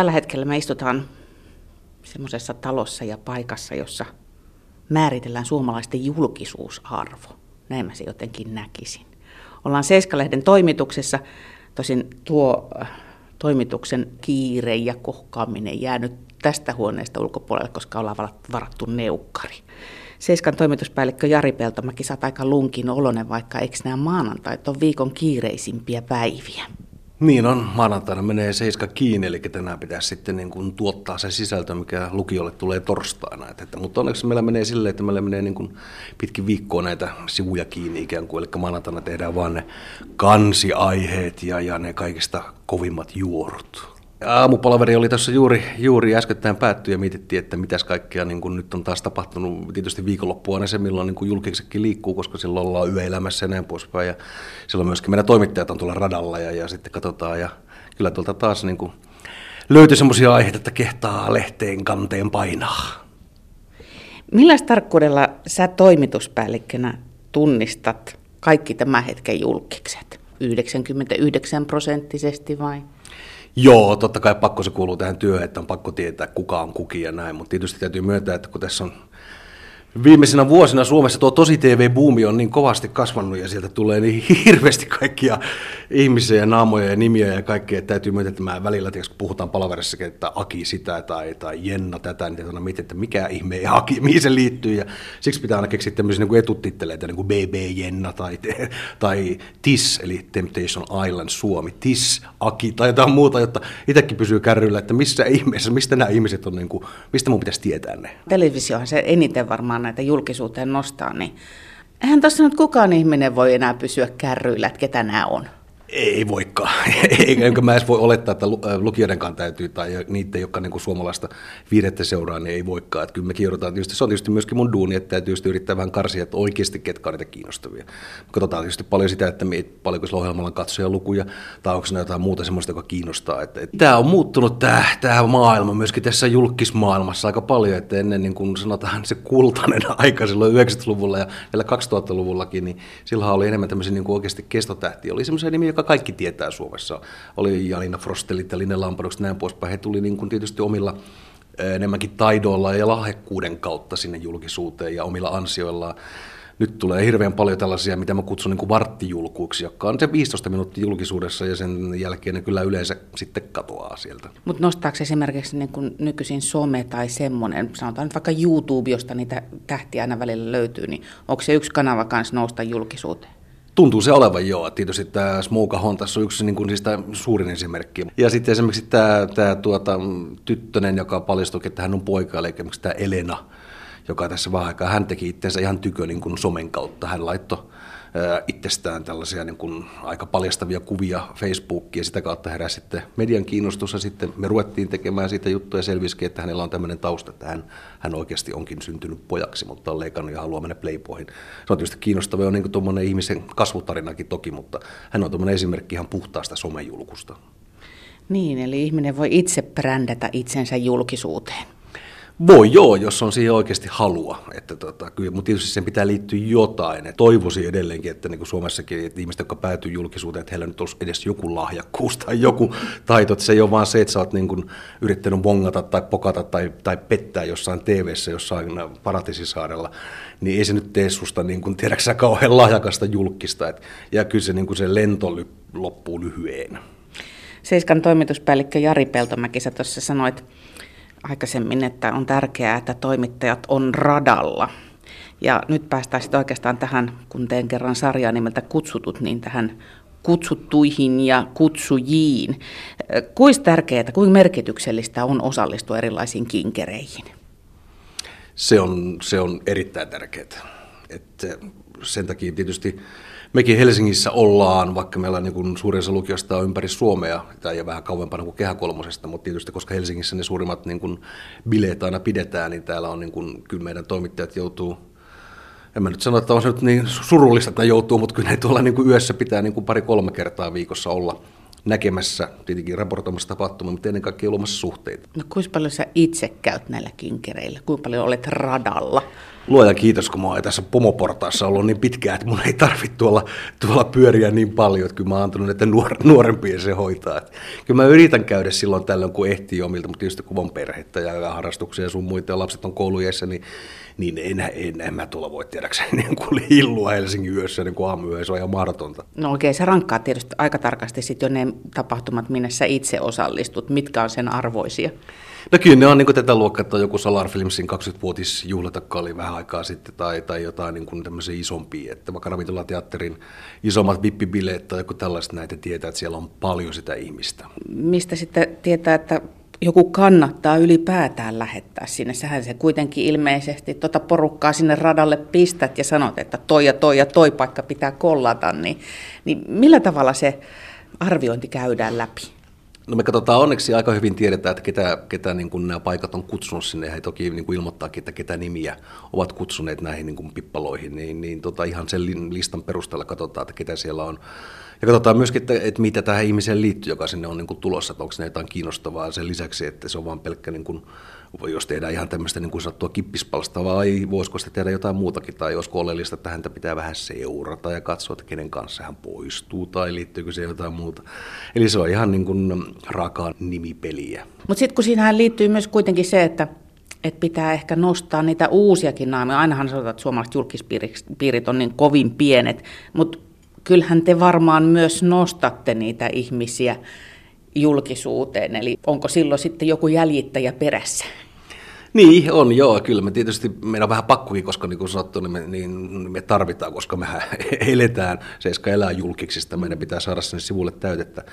Tällä hetkellä me istutaan semmoisessa talossa ja paikassa, jossa määritellään suomalaisten julkisuusarvo. Näin mä se jotenkin näkisin. Ollaan Seiska-lehden toimituksessa, tosin tuo äh, toimituksen kiire ja kohkaaminen jäänyt tästä huoneesta ulkopuolelle, koska ollaan varattu neukkari. Seiskan toimituspäällikkö Jari Peltomäki, sä aika lunkin olonen, vaikka eikö nämä maanantait on viikon kiireisimpiä päiviä? Niin on, maanantaina menee seiska kiinni, eli tänään pitäisi sitten niin kuin tuottaa se sisältö, mikä lukijolle tulee torstaina. Että, että, mutta onneksi meillä menee silleen, että meillä menee niin kuin pitkin viikkoa näitä sivuja kiinni ikään kuin, eli maanantaina tehdään vaan ne kansiaiheet ja, ja ne kaikista kovimmat juorut. Aamupalaveri oli tässä juuri, juuri äskettäin päätty ja mietittiin, että mitäs kaikkea niin kuin nyt on taas tapahtunut. Tietysti viikonloppua on se, milloin niin julkisekin liikkuu, koska silloin ollaan yöelämässä ja näin poispäin. Ja silloin myöskin meidän toimittajat on tuolla radalla ja, ja sitten katsotaan. Ja kyllä tuolta taas niin kuin löytyi semmoisia aiheita, että kehtaa lehteen kanteen painaa. Millä tarkkuudella sä toimituspäällikkönä tunnistat kaikki tämän hetken julkikset? 99 prosenttisesti vai? Joo, totta kai pakko se kuuluu tähän työhön, että on pakko tietää kuka on kuki ja näin, mutta tietysti täytyy myöntää, että kun tässä on viimeisinä vuosina Suomessa tuo tosi TV-buumi on niin kovasti kasvanut ja sieltä tulee niin hirveästi kaikkia ihmisiä ja naamoja ja nimiä ja kaikkea, että täytyy myöntää, että mä välillä, kun puhutaan palaverissa, että Aki sitä tai, tai Jenna tätä, niin että, mietin, että mikä ihme ja Aki, mihin se liittyy ja siksi pitää aina keksiä tämmöisiä niin etutitteleitä, niin kuin BB Jenna tai, tai TIS, eli Temptation Island Suomi, TIS, Aki tai jotain muuta, jotta itsekin pysyy kärryllä, että missä ihmeessä, mistä nämä ihmiset on, niin kuin, mistä mun pitäisi tietää ne. Televisiohan se eniten varmaan näitä julkisuuteen nostaa, niin eihän tuossa nyt kukaan ihminen voi enää pysyä kärryillä, että ketä nämä on. Ei voikaan. Eikä mä edes voi olettaa, että äh, lukijoidenkaan täytyy, tai niiden, jotka niin kuin suomalaista viidettä seuraa, niin ei voikaan. Että kyllä me joudutaan, tietysti, se on tietysti myöskin mun duuni, että täytyy yrittää vähän karsia, että oikeasti ketkä on niitä kiinnostavia. Katsotaan tietysti paljon sitä, että paljonko sillä ohjelmalla on katsojalukuja, tai onko se jotain muuta sellaista, joka kiinnostaa. Että, että tämä on muuttunut tämä, tämä maailma myöskin tässä julkismaailmassa aika paljon, että ennen niin kuin sanotaan se kultainen aika silloin 90-luvulla ja vielä 2000-luvullakin, niin silloin oli enemmän tämmöisiä niin kuin oikeasti kestotähtiä. Oli semmoisia nimiä, joka kaikki tietää Suomessa. Oli Jalina Frostelit ja Linne Lampadukset näin poispäin. He tuli niin kuin tietysti omilla enemmänkin taidoilla ja lahjakkuuden kautta sinne julkisuuteen ja omilla ansioillaan. Nyt tulee hirveän paljon tällaisia, mitä mä kutsun niin varttijulkuiksi, jotka on se 15 minuuttia julkisuudessa ja sen jälkeen ne kyllä yleensä sitten katoaa sieltä. Mutta nostaako esimerkiksi niin kuin nykyisin some tai semmoinen, sanotaan nyt vaikka YouTube, josta niitä tähtiä aina välillä löytyy, niin onko se yksi kanava kanssa nousta julkisuuteen? Tuntuu se olevan joo. Tietysti tämä Smoka tässä on yksi niin kuin, niistä suurin esimerkki. Ja sitten esimerkiksi tämä, tämä tuota, tyttönen, joka paljastui, että hän on poika, eli esimerkiksi tämä Elena, joka tässä vähän aikaa, hän teki itseensä ihan tykö niin kuin somen kautta. Hän laittoi itsestään tällaisia niin kuin aika paljastavia kuvia Facebookiin ja sitä kautta heräsi sitten median kiinnostus ja sitten me ruvettiin tekemään siitä juttuja ja selvisikin, että hänellä on tämmöinen tausta, että hän, hän oikeasti onkin syntynyt pojaksi, mutta on leikannut ja haluaa mennä Playboyin. Se on tietysti kiinnostava, on niin kuin ihmisen kasvutarinakin toki, mutta hän on tuommoinen esimerkki ihan puhtaasta somejulkusta. Niin, eli ihminen voi itse brändätä itsensä julkisuuteen. Voi joo, jos on siihen oikeasti halua. Että tota, kyllä, mutta tietysti sen pitää liittyä jotain. Et toivoisin edelleenkin, että niin kuin Suomessakin että ihmiset, jotka päätyy julkisuuteen, että heillä nyt olisi edes joku lahjakkuus tai joku taito. Että se ei ole vaan se, että sä oot niin kuin yrittänyt vongata tai pokata tai, tai pettää jossain tv jossain Paratisisaarella. Niin ei se nyt tee susta, niin kuin, tiedäksä, kauhean lahjakasta julkista. Et, ja kyllä se, niin kuin se lento loppuu lyhyen. Seiskan toimituspäällikkö Jari Peltomäki, sä tuossa sanoit, aikaisemmin, että on tärkeää, että toimittajat on radalla. Ja nyt päästään sitten oikeastaan tähän, kun teen kerran sarjaa nimeltä Kutsutut, niin tähän kutsuttuihin ja kutsujiin. Kuinka tärkeää, kuinka merkityksellistä on osallistua erilaisiin kinkereihin? Se on, se on erittäin tärkeää. Että sen takia tietysti mekin Helsingissä ollaan, vaikka meillä on niin suurin osa lukiosta on ympäri Suomea, tai ja vähän kauempana kuin kehäkolmosesta, mutta tietysti koska Helsingissä ne suurimmat niin kuin bileet aina pidetään, niin täällä on niin kuin, kyllä meidän toimittajat joutuu en mä nyt sano, että on se nyt niin surullista, että joutuu, mutta kyllä ne tuolla niin kuin yössä pitää niin kuin pari-kolme kertaa viikossa olla näkemässä, tietenkin raportoimassa tapahtumia, mutta ennen kaikkea luomassa suhteita. No kuinka paljon sä itse käyt näillä kinkereillä? Kuinka paljon olet radalla? luojan kiitos, kun mä oon tässä pomoportaassa ollut niin pitkään, että mun ei tarvitse tuolla, tuolla pyöriä niin paljon, että kyllä mä oon antanut näiden nuor, nuorempien se hoitaa. Että kyllä mä yritän käydä silloin tällöin, kun ehtii omilta, mutta tietysti kun on perhettä ja harrastuksia ja sun muita ja lapset on koulujeissa, niin niin en, en, en mä tuolla voi tiedäkseni niin kuin hillua Helsingin yössä niin kuin aamuyö, se on ihan mahdotonta. No oikein, se rankkaa tietysti aika tarkasti sitten jo ne tapahtumat, minne sä itse osallistut, mitkä on sen arvoisia. No kyllä ne on niin tätä luokkaa, että joku Solar Filmsin 20-vuotisjuhlatakka oli vähän aikaa sitten, tai, tai jotain niin kuin tämmöisiä isompia, että vaikka Ravintola teatterin isommat vippibileet tai joku tällaista näitä tietää, että siellä on paljon sitä ihmistä. Mistä sitten tietää, että joku kannattaa ylipäätään lähettää sinne. Sähän se kuitenkin ilmeisesti tuota porukkaa sinne radalle pistät ja sanot, että toi ja toi ja toi paikka pitää kollata, niin, niin millä tavalla se arviointi käydään läpi? No me katsotaan onneksi aika hyvin tiedetään, että ketä, ketä niin kuin nämä paikat on kutsunut sinne. He toki niin kuin ilmoittaakin, että ketä nimiä ovat kutsuneet näihin niin kuin pippaloihin. Niin, niin tota, ihan sen listan perusteella katsotaan, että ketä siellä on. Ja katsotaan myöskin, että, että mitä tähän ihmiseen liittyy, joka sinne on niin kuin tulossa. Että onko ne jotain kiinnostavaa sen lisäksi, että se on vain pelkkä niin kuin jos tehdään ihan tämmöistä niin kuin sanottua kippispalsta, vai voisiko sitä tehdä jotain muutakin, tai olisiko oleellista, että häntä pitää vähän seurata ja katsoa, että kenen kanssa hän poistuu, tai liittyykö se jotain muuta. Eli se on ihan niin kuin raakaa nimipeliä. Mutta sitten kun siinähän liittyy myös kuitenkin se, että että pitää ehkä nostaa niitä uusiakin naameja. Ainahan sanotaan, että suomalaiset julkispiirit on niin kovin pienet, mutta kyllähän te varmaan myös nostatte niitä ihmisiä, julkisuuteen, eli onko silloin sitten joku jäljittäjä perässä? Niin, on joo, kyllä me tietysti, meidän on vähän pakkokin, koska niin kuin sanottu, niin me, niin me tarvitaan, koska me eletään, Seiska elää julkiksista, meidän pitää saada sinne sivulle täytettä.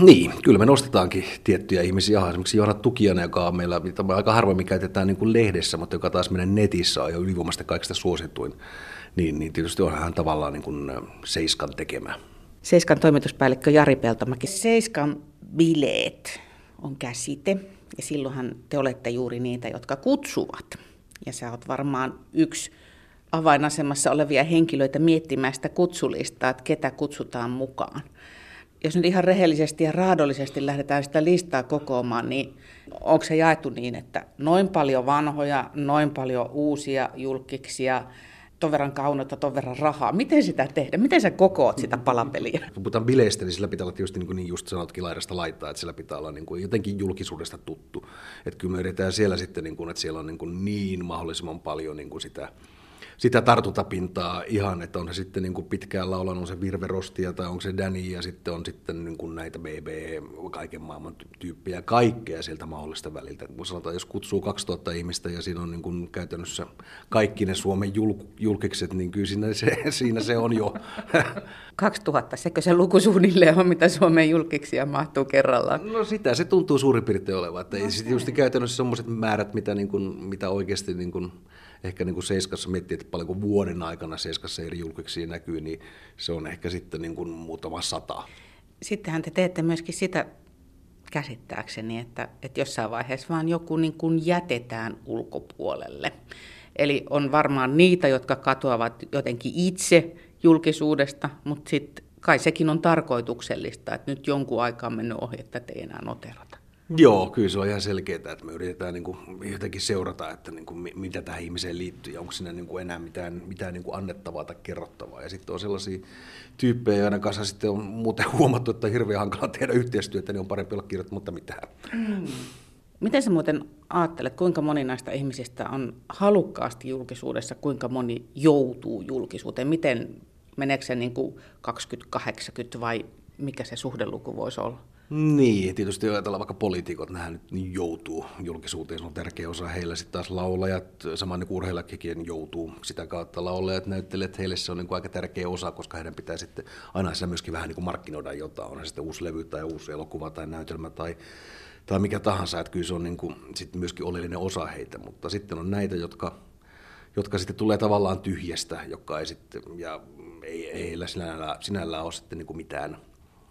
Niin, kyllä me nostetaankin tiettyjä ihmisiä. Esimerkiksi Johanna Tukiana, joka on meillä, me aika harvemmin käytetään niin kuin lehdessä, mutta joka taas meidän netissä on jo ylivoimasta kaikista suosituin, niin, niin tietysti on hän tavallaan niin kuin Seiskan tekemä. Seiskan toimituspäällikkö Jari Peltomäki. Seiskan bileet on käsite ja silloinhan te olette juuri niitä, jotka kutsuvat. Ja sä oot varmaan yksi avainasemassa olevia henkilöitä miettimään sitä kutsulistaa, että ketä kutsutaan mukaan. Jos nyt ihan rehellisesti ja raadollisesti lähdetään sitä listaa kokoamaan, niin onko se jaettu niin, että noin paljon vanhoja, noin paljon uusia julkiksia, ton verran kaunota, ton verran rahaa. Miten sitä tehdä? Miten sä kokoat sitä palapeliä? Kun puhutaan bileistä, niin sillä pitää olla tietysti niin, kuin niin just sanotkin laidasta laittaa, että sillä pitää olla niin kuin jotenkin julkisuudesta tuttu. Että kyllä me yritetään siellä sitten, niin kuin, että siellä on niin, kuin niin mahdollisimman paljon niin kuin sitä sitä tartuntapintaa ihan, että on se sitten niin kuin pitkään laulanut on se Virve Rostia tai onko se Danny ja sitten on sitten niin kuin näitä BB, kaiken maailman tyyppejä, kaikkea sieltä mahdollista väliltä. Sanotaan, jos kutsuu 2000 ihmistä ja siinä on niin kuin käytännössä kaikki ne Suomen julk, julkikset, niin kyllä siinä se, siinä se on jo. 2000, sekö se luku suunnilleen on, mitä Suomen julkiksia mahtuu kerrallaan? No sitä se tuntuu suurin piirtein olevan, että ei sitten just käytännössä sellaiset määrät, mitä, niin kuin, mitä oikeasti niin kuin, ehkä niin kuin Seiskassa miettii, että paljonko vuoden aikana Seiskassa eri julkiksi näkyy, niin se on ehkä sitten niin kuin muutama sata. Sittenhän te teette myöskin sitä käsittääkseni, että, että jossain vaiheessa vaan joku niin kuin jätetään ulkopuolelle. Eli on varmaan niitä, jotka katoavat jotenkin itse julkisuudesta, mutta sitten kai sekin on tarkoituksellista, että nyt jonkun aikaa mennyt ohi, että te ei enää noterata. Joo, kyllä se on ihan selkeää, että me yritetään niin kuin jotenkin seurata, että niin kuin, mitä tähän ihmiseen liittyy ja onko siinä niin kuin enää mitään, mitään niin kuin annettavaa tai kerrottavaa. Ja sitten on sellaisia tyyppejä, joiden kanssa sitten on muuten huomattu, että on hirveän hankala tehdä yhteistyötä, niin on parempi olla kirjoittamatta mitään. Mm. Miten sä muuten ajattelet, kuinka moni näistä ihmisistä on halukkaasti julkisuudessa, kuinka moni joutuu julkisuuteen? Miten meneekö se niin kuin 20-80 vai mikä se suhdeluku voisi olla? Niin, tietysti ajatellaan vaikka poliitikot, nehän nyt niin joutuu julkisuuteen, se on tärkeä osa heillä. Sitten taas laulajat, saman niin urheilijakin joutuu sitä kautta. Laulajat näyttelijät, heille se on niin kuin aika tärkeä osa, koska heidän pitää sitten aina siellä myöskin vähän niin kuin markkinoida jotain, on se sitten uusi levy tai uusi elokuva tai näytelmä tai, tai mikä tahansa, että kyllä se on niin kuin sitten myöskin oleellinen osa heitä, mutta sitten on näitä, jotka, jotka sitten tulee tavallaan tyhjästä, joka ei sitten, ja ei, ei heillä sinällään, sinällään ole sitten niin kuin mitään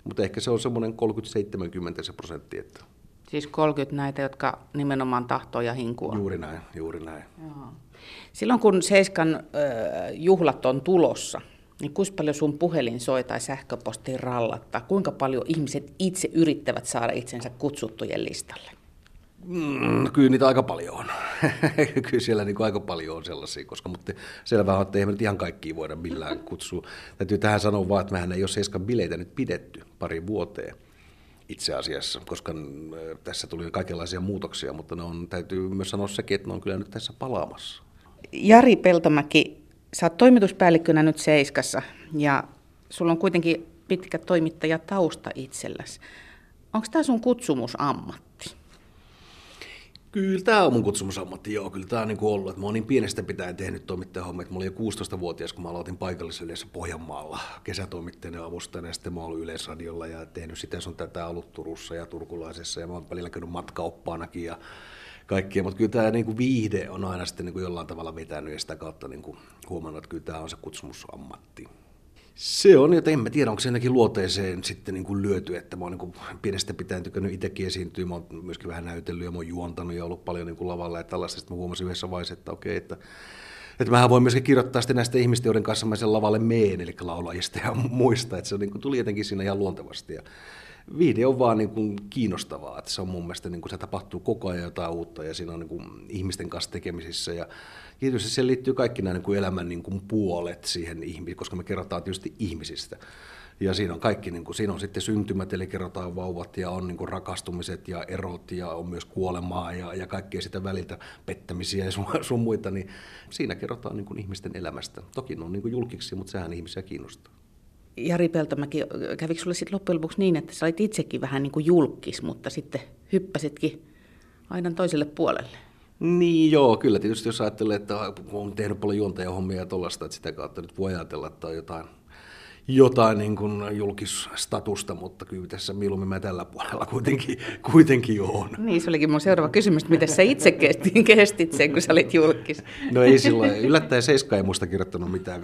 mutta ehkä se on semmoinen 30-70 se prosentti. Että... Siis 30 näitä, jotka nimenomaan tahtoo ja hinkua. Juuri näin, juuri näin. Joo. Silloin kun Seiskan juhlat on tulossa, niin kuinka paljon sun puhelin soi tai sähköposti rallattaa? Kuinka paljon ihmiset itse yrittävät saada itsensä kutsuttujen listalle? Mm, kyllä niitä aika paljon on. kyllä siellä niin kuin aika paljon on sellaisia, koska mutta selvää on, että eihän me nyt ihan kaikkia voida millään kutsua. Täytyy tähän sanoa vaan, että mehän ei ole Seiskan bileitä nyt pidetty pari vuoteen itse asiassa, koska äh, tässä tuli kaikenlaisia muutoksia, mutta ne on, täytyy myös sanoa sekin, että ne on kyllä nyt tässä palaamassa. Jari Peltomäki, sä oot toimituspäällikkönä nyt Seiskassa ja sulla on kuitenkin pitkä toimittajatausta itselläsi. Onko tämä sun kutsumusammatti? Kyllä tämä on mun kutsumusammatti, joo. Kyllä tämä on niin ollut, että mä oon niin pienestä pitäen tehnyt toimittajahommia, että mä olin jo 16-vuotias, kun mä aloitin paikallisyydessä Pohjanmaalla kesätoimittajana avustajana, ja sitten mä oon ollut Yleisradiolla ja tehnyt sitä sun tätä ollut Turussa ja Turkulaisessa, ja mä oon välillä käynyt matkaoppaanakin ja kaikkia, mutta kyllä tämä niin kuin viihde on aina sitten niin kuin jollain tavalla vetänyt ja sitä kautta niin kuin huomannut, että kyllä tämä on se kutsumusammatti. Se on, että en mä tiedä, onko se ennenkin luoteeseen sitten niin kuin lyöty, että mä oon niin pienestä pitäen tykännyt itsekin esiintyä, mä oon myöskin vähän näytellyt ja mä oon juontanut ja ollut paljon niin kuin lavalla ja tällaista, sitten mä huomasin yhdessä vaiheessa, että okei, että että mähän voin myöskin kirjoittaa sitten näistä ihmistä, joiden kanssa mä sen lavalle meen, eli laulajista ja muista, että se niin kuin, tuli jotenkin siinä ihan luontevasti. Ja video on vaan niin kuin kiinnostavaa, että se on mun mielestä, niin kuin se tapahtuu koko ajan jotain uutta ja siinä on niin kuin ihmisten kanssa tekemisissä ja tietysti siihen liittyy kaikki nämä niin kuin elämän niin kuin puolet siihen ihmiseen, koska me kerrotaan tietysti ihmisistä. Ja siinä on kaikki, niin kuin, siinä on sitten syntymät, eli kerrotaan vauvat ja on niin kuin rakastumiset ja erot ja on myös kuolemaa ja, ja kaikkea sitä väliltä, pettämisiä ja sun, sun muita, niin siinä kerrotaan niin kuin ihmisten elämästä. Toki ne on niin kuin julkiksi, mutta sehän ihmisiä kiinnostaa. Jari Peltomäki, kävikö sinulle sitten loppujen lopuksi niin, että sä olit itsekin vähän niin kuin julkis, mutta sitten hyppäsitkin aina toiselle puolelle? Niin joo, kyllä tietysti jos ajattelee, että on tehnyt paljon juontajahommia ja tuollaista, että sitä kautta nyt voi ajatella, että on jotain jotain niin kuin julkisstatusta, mutta kyllä tässä mieluummin mä tällä puolella kuitenkin, kuitenkin on. Niin, se olikin mun seuraava kysymys, miten sä itse kestin, kestit sen, kun sä olit julkis? No ei silloin, yllättäen Seiska ei musta kirjoittanut mitään,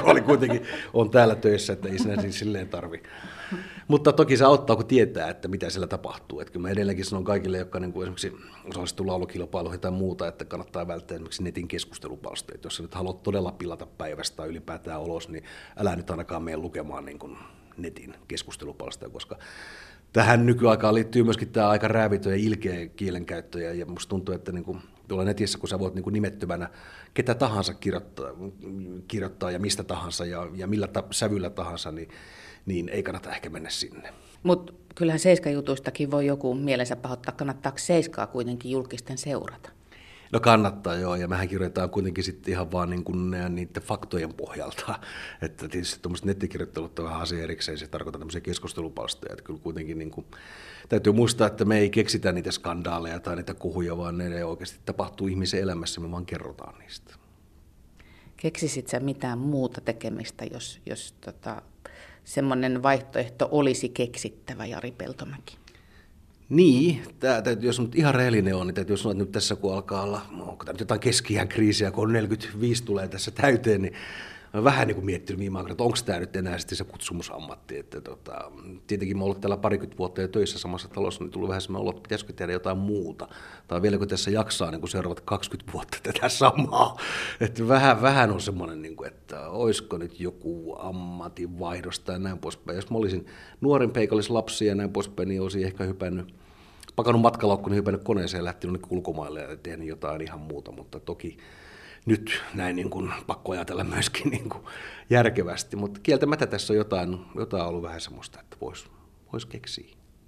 kun oli kuitenkin, on täällä töissä, että ei sinä siis silleen tarvi. Mutta toki se auttaa, kun tietää, että mitä siellä tapahtuu. Että kyllä mä edelleenkin sanon kaikille, jotka niin kuin esimerkiksi osallistuu laulukilpailuihin tai muuta, että kannattaa välttää esimerkiksi netin keskustelupalsteet. Jos sä nyt haluat todella pilata päivästä tai ylipäätään ulos, niin älä nyt ainakaan mene lukemaan niin kuin netin keskustelupalsteja, koska tähän nykyaikaan liittyy myöskin tämä aika räävitö ja ilkeä kielenkäyttö, ja musta tuntuu, että niin kuin, tuolla netissä, kun sä voit niin kuin nimettömänä ketä tahansa kirjoittaa, kirjoittaa ja mistä tahansa ja, ja millä ta- sävyllä tahansa, niin niin ei kannata ehkä mennä sinne. Mutta kyllähän Seiska-jutuistakin voi joku mielensä pahoittaa. Kannattaako Seiskaa kuitenkin julkisten seurata? No kannattaa joo, ja mehän kirjoitetaan kuitenkin sitten ihan vaan niin kuin niiden faktojen pohjalta. Että tietysti tuommoiset nettikirjoittelut on vähän asia erikseen, se tarkoittaa tämmöisiä keskustelupalstoja. Että kyllä kuitenkin niin kuin, täytyy muistaa, että me ei keksitä niitä skandaaleja tai niitä kuhuja, vaan ne oikeasti tapahtuu ihmisen elämässä, me vaan kerrotaan niistä. Keksisit sä mitään muuta tekemistä, jos, jos tota, semmoinen vaihtoehto olisi keksittävä, Jari Peltomäki? Niin, tämä täytyy, jos nyt ihan rehellinen on, niin täytyy sanoa, että nyt tässä kun alkaa olla, onko tämä nyt jotain keskiään kriisiä, kun 45 tulee tässä täyteen, niin olen vähän niin kuin miettinyt viime aikoina, että onko tämä nyt enää sitten se kutsumusammatti. Että tota, tietenkin mä ollut täällä parikymmentä vuotta jo töissä samassa talossa, niin tullut vähän semmoinen olo, että pitäisikö tehdä jotain muuta. Tai vielä kun tässä jaksaa niin kuin seuraavat 20 vuotta tätä samaa. Että vähän, vähän on semmoinen, niin kuin, että olisiko nyt joku ammatinvaihdos tai näin poispäin. Jos mä olisin nuoren lapsi ja näin poispäin, niin olisin ehkä hypännyt pakannut matkalaukku, niin hypännyt koneeseen ja lähtenyt ulkomaille ja tehnyt jotain ihan muuta, mutta toki nyt näin niin kuin, pakko ajatella myöskin niin kuin järkevästi, mutta kieltämättä tässä on jotain, jotain ollut vähän semmoista, että voisi vois keksiä.